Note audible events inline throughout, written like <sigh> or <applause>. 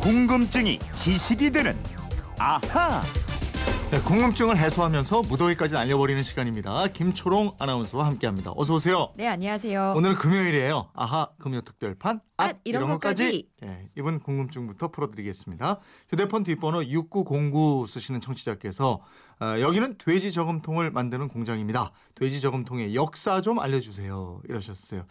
궁금증이 지식이 되는 아하. 네, 궁금증을 해소하면서 무더위까지 날려버리는 시간입니다. 김초롱 아나운서와 함께합니다. 어서 오세요. 네, 안녕하세요. 오늘은 금요일이에요. 아하 금요 특별판 앗, 이런 것까지. 예, 이번 궁금증부터 풀어드리겠습니다. 휴대폰 뒷번호 6909 쓰시는 청취자께서 어, 여기는 돼지 저금통을 만드는 공장입니다. 돼지 저금통의 역사 좀 알려주세요. 이러셨어요.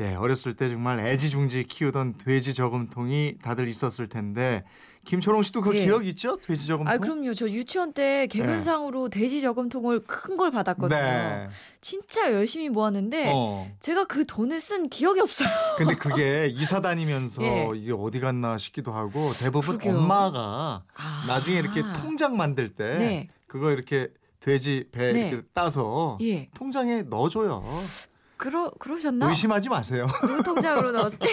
예, 어렸을 때 정말 애지중지 키우던 돼지 저금통이 다들 있었을 텐데 김초롱 씨도 그 예. 기억 있죠? 돼지 저금통? 아, 그럼요. 저 유치원 때 개근상으로 돼지 저금통을 큰 걸 받았거든요. 네. 진짜 열심히 모았는데 어. 제가 그 돈을 쓴 기억이 없어요. <laughs> 근데 그게 <laughs> 이사 다니면서 예. 이게 어디 갔나 싶기도 하고 대부분 그러게요. 엄마가 아. 나중에 이렇게 통장 만들 때 네. 그거 이렇게 돼지 배 네. 이렇게 따서 예. 통장에 넣어줘요. 그러 그러셨나? 의심하지 마세요. 누구 통장으로 넣었지?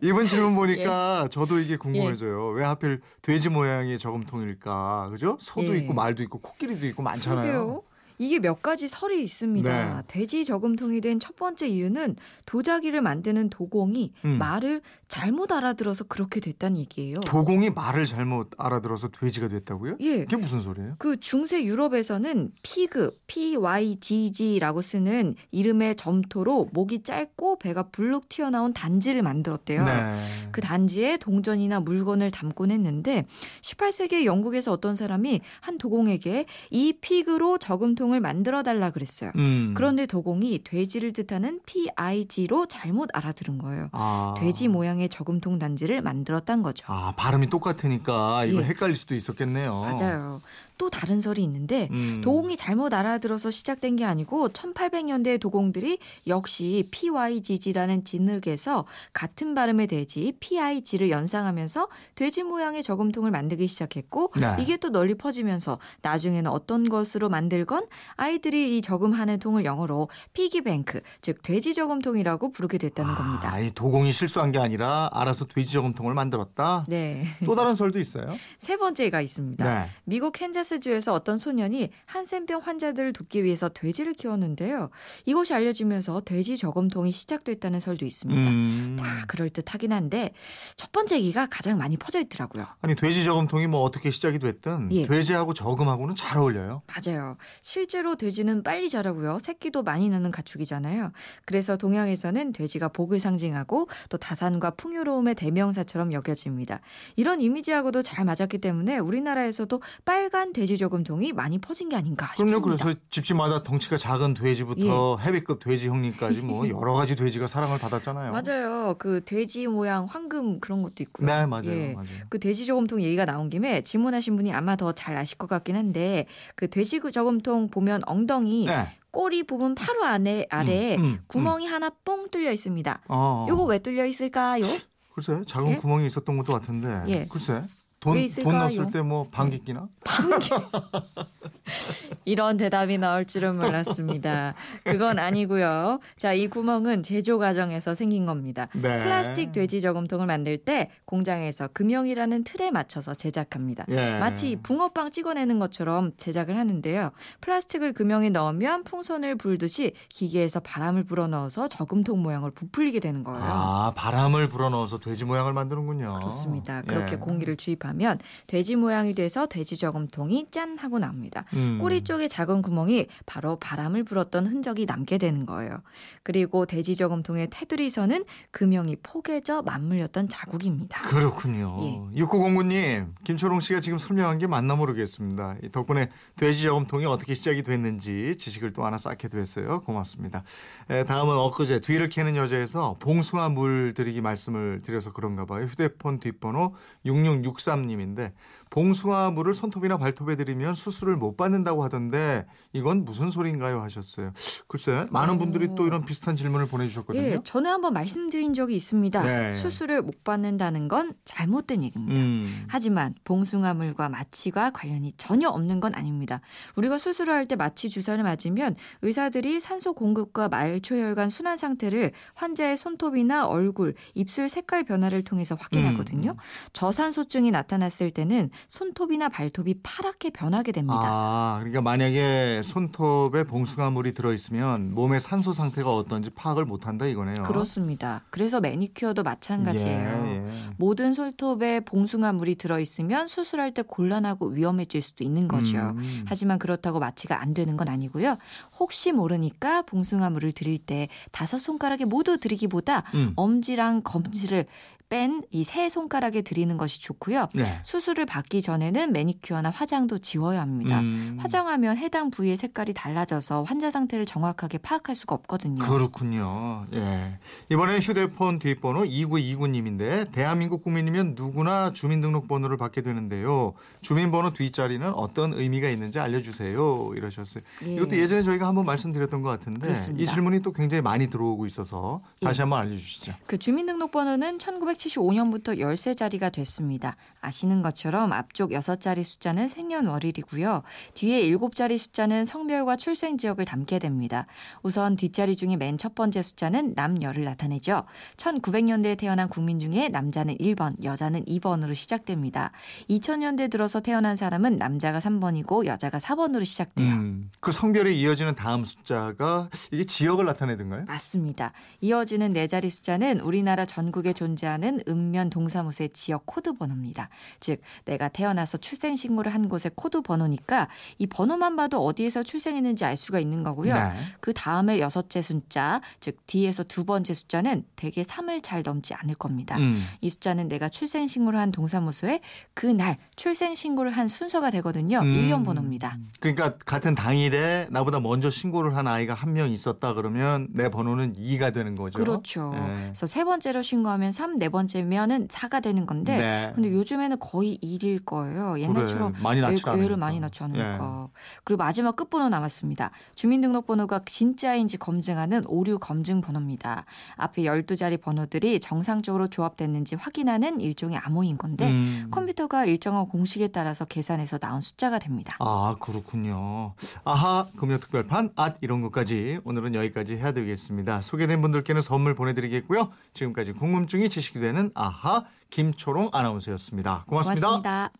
이번 질문 예. 보니까 저도 이게 궁금해져요. 왜 하필 돼지 모양의 저금통일까? 그죠? 소도 예. 있고 말도 있고 코끼리도 있고 많잖아요. 그러게요. 이게 몇 가지 설이 있습니다. 네. 돼지 저금통이 된 첫 번째 이유는 도자기를 만드는 도공이 음. 말을 잘못 알아들어서 그렇게 됐다는 얘기예요. 도공이 말을 잘못 알아들어서 돼지가 됐다고요? 예. 그게 무슨 소리예요? 그 중세 유럽에서는 피그, P-Y-G-G라고 쓰는 이름의 점토로 목이 짧고 배가 불룩 튀어나온 단지를 만들었대요. 네. 그 단지에 동전이나 물건을 담곤 했는데 18세기에 영국에서 어떤 사람이 한 도공에게 이 피그로 저금통 을 만들어 달라 그랬어요. 음. 그런데 도공이 돼지를 뜻하는 PIG로 잘못 알아들은 거예요. 아. 돼지 모양의 저금통 단지를 만들었단 거죠. 아 발음이 똑같으니까 이거 예. 헷갈릴 수도 있었겠네요. 맞아요. 또 다른 설이 있는데 음. 도공이 잘못 알아들어서 시작된 게 아니고 1800년대 도공들이 역시 PYGG라는 진흙에서 같은 발음의 돼지 PIG를 연상하면서 돼지 모양의 저금통을 만들기 시작했고 네. 이게 또 널리 퍼지면서 나중에는 어떤 것으로 만들건 아이들이 이 저금하는 통을 영어로 피기뱅크 즉 돼지 저금통이라고 부르게 됐다는 겁니다. 아, 이 도공이 실수한 게 아니라 알아서 돼지 저금통을 만들었다. 네. 또 다른 설도 있어요. 세 번째가 있습니다. 네. 미국 캔자스주에서 어떤 소년이 한센병 환자들을 돕기 위해서 돼지를 키웠는데요. 이것이 알려지면서 돼지 저금통이 시작됐다는 설도 있습니다. 음. 다 그럴 듯하긴 한데 첫 번째 얘기가 가장 많이 퍼져 있더라고요. 아니 돼지 저금통이 뭐 어떻게 시작이 됐든 예. 돼지하고 저금하고는 잘 어울려요. 맞아요. 실 제로 돼지는 빨리 자라고요. 새끼도 많이 나는 가축이잖아요. 그래서 동양에서는 돼지가 복을 상징하고 또 다산과 풍요로움의 대명사처럼 여겨집니다. 이런 이미지하고도 잘 맞았기 때문에 우리나라에서도 빨간 돼지 저금통이 많이 퍼진 게 아닌가 싶습니다. 그럼요. 그래서 집집마다 덩치가 작은 돼지부터 예. 헤비급 돼지 형님까지 뭐 <laughs> 여러 가지 돼지가 사랑을 받았잖아요. 맞아요. 그 돼지 모양 황금 그런 것도 있고요. 네, 맞아요. 예. 맞아요. 그 돼지 저금통 얘기가 나온 김에 질문하신 분이 아마 더 잘 아실 것 같긴 한데 그 돼지 저금통 보면 엉덩이 네. 꼬리 부분 파루 안에 아래에 음, 음, 구멍이 하나 뽕 뚫려 있습니다. 어. 요거 왜 뚫려 있을까요? 글쎄 작은 예? 구멍이 있었던 것도 같은데. 예. 글쎄 돈, 왜 돈? 넣었을 때 뭐 방귀 끼나? 방귀. <laughs> 이런 대답이 나올 줄은 몰랐습니다. 그건 아니고요. 자, 이 구멍은 제조 과정에서 생긴 겁니다. 네. 플라스틱 돼지 저금통을 만들 때 공장에서 금형이라는 틀에 맞춰서 제작합니다. 예. 마치 붕어빵 찍어내는 것처럼 제작을 하는데요. 플라스틱을 금형에 넣으면 풍선을 불듯이 기계에서 바람을 불어넣어서 저금통 모양을 부풀리게 되는 거예요. 아 바람을 불어넣어서 돼지 모양을 만드는군요. 그렇습니다. 그렇게 예. 공기를 주입하 면 돼지 모양이 돼서 돼지 저금통이 짠 하고 나옵니다. 음. 꼬리 쪽에 작은 구멍이 바로 바람을 불었던 흔적이 남게 되는 거예요. 그리고 돼지 저금통의 테두리선은 금형이 포개져 맞물렸던 자국입니다. 그렇군요. 예. 6909님, 김초롱 씨가 지금 설명한 게 맞나 모르겠습니다. 이 덕분에 돼지 저금통이 어떻게 시작이 됐는지 지식을 또 하나 쌓게 됐어요. 고맙습니다. 에, 다음은 엊그제 뒤를 캐는 여자에서 봉숭아 물 드리기 말씀을 드려서 그런가 봐요. 휴대폰 뒷번호 6663 님인데 봉숭아 물을 손톱이나 발톱에 들이면 수술을 못 받는다고 하던데 이건 무슨 소리인가요 하셨어요. 글쎄 많은 분들이 또 이런 비슷한 질문을 보내주셨거든요. 예, 전에 한번 말씀드린 적이 있습니다. 네. 수술을 못 받는다는 건 잘못된 얘기입니다. 음. 하지만 봉숭아물과 마취가 관련이 전혀 없는 건 아닙니다. 우리가 수술을 할 때 마취 주사를 맞으면 의사들이 산소 공급과 말초혈관 순환 상태를 환자의 손톱이나 얼굴, 입술 색깔 변화를 통해서 확인하거든요. 음. 저산소증이 나타났을 때는 손톱이나 발톱이 파랗게 변하게 됩니다. 아, 그러니까 만약에 손톱에 봉숭아 물이 들어 있으면 몸의 산소 상태가 어떤지 파악을 못 한다 이거네요. 그렇습니다. 그래서 매니큐어도 마찬가지예요. 예, 예. 모든 손톱에 봉숭아 물이 들어 있으면 수술할 때 곤란하고 위험해질 수도 있는 거죠. 음. 하지만 그렇다고 마취가 안 되는 건 아니고요. 혹시 모르니까 봉숭아 물을 드릴 때 다섯 손가락에 모두 드리기보다 음. 엄지랑 검지를 뺀 이 세 손가락에 드리는 것이 좋고요. 네. 수술을 받기 전에는 매니큐어나 화장도 지워야 합니다. 음. 화장하면 해당 부위의 색깔이 달라져서 환자 상태를 정확하게 파악할 수가 없거든요. 그렇군요. 예. 이번에 휴대폰 뒷번호 2929님인데 대한민국 국민이면 누구나 주민등록번호를 받게 되는데요. 주민번호 뒷자리는 어떤 의미가 있는지 알려주세요. 이러셨어요. 예. 이것도 예전에 저희가 한번 말씀드렸던 것 같은데 그렇습니다. 이 질문이 또 굉장히 많이 들어오고 있어서 다시 예. 한번 알려주시죠. 그 주민등록번호는 1975년부터 13자리가 됐습니다. 아시는 것처럼 앞쪽 6자리 숫자는 생년월일이고요. 뒤에 7자리 숫자는 성별과 출생 지역을 담게 됩니다. 우선 뒷자리 중에 맨 첫 번째 숫자는 남녀를 나타내죠. 1900년대에 태어난 국민 중에 남자는 1번, 여자는 2번으로 시작됩니다. 2000년대 들어서 태어난 사람은 남자가 3번이고 여자가 4번으로 시작돼요. 음, 그 성별에 이어지는 다음 숫자가 이게 지역을 나타내던가요? 맞습니다. 이어지는 네 자리 숫자는 우리나라 전국에 존재하는 읍면 동사무소의 지역 코드 번호입니다. 즉 내가 태어나서 출생 신고를 한 곳의 코드 번호니까 이 번호만 봐도 어디에서 출생했는지 알 수가 있는 거고요. 네. 그 다음에 여섯째 숫자, 즉 뒤에서 두 번째 숫자는 대개 3을 잘 넘지 않을 겁니다. 음. 이 숫자는 내가 출생 신고를 한 동사무소에 그날 출생 신고를 한 순서가 되거든요. 음. 일련 번호입니다. 그러니까 같은 당일에 나보다 먼저 신고를 한 아이가 한 명 있었다 그러면 내 번호는 2가 되는 거죠. 그렇죠. 네. 그래서 세 번째로 신고하면 3, 네 번째면은 4가 되는 건데 네. 근데 요즘에는 거의 1일 거예요. 옛날처럼 그래, 많이 낳지 애- 애를. 많이 낳지 않으니까. 예. 그리고 마지막 끝번호 남았습니다. 주민등록번호가 진짜인지 검증하는 오류 검증 번호입니다. 앞에 12자리 번호들이 정상적으로 조합됐는지 확인하는 일종의 암호인 건데 음. 컴퓨터가 일정한 공식에 따라서 계산해서 나온 숫자가 됩니다. 아 그렇군요. 아하 금요 특별판 앗 이런 것까지 오늘은 여기까지 해야 되겠습니다. 소개된 분들께는 선물 보내드리겠고요. 지금까지 궁금증이 지식이 되는 아하 김초롱 아나운서였습니다 고맙습니다. 고맙습니다.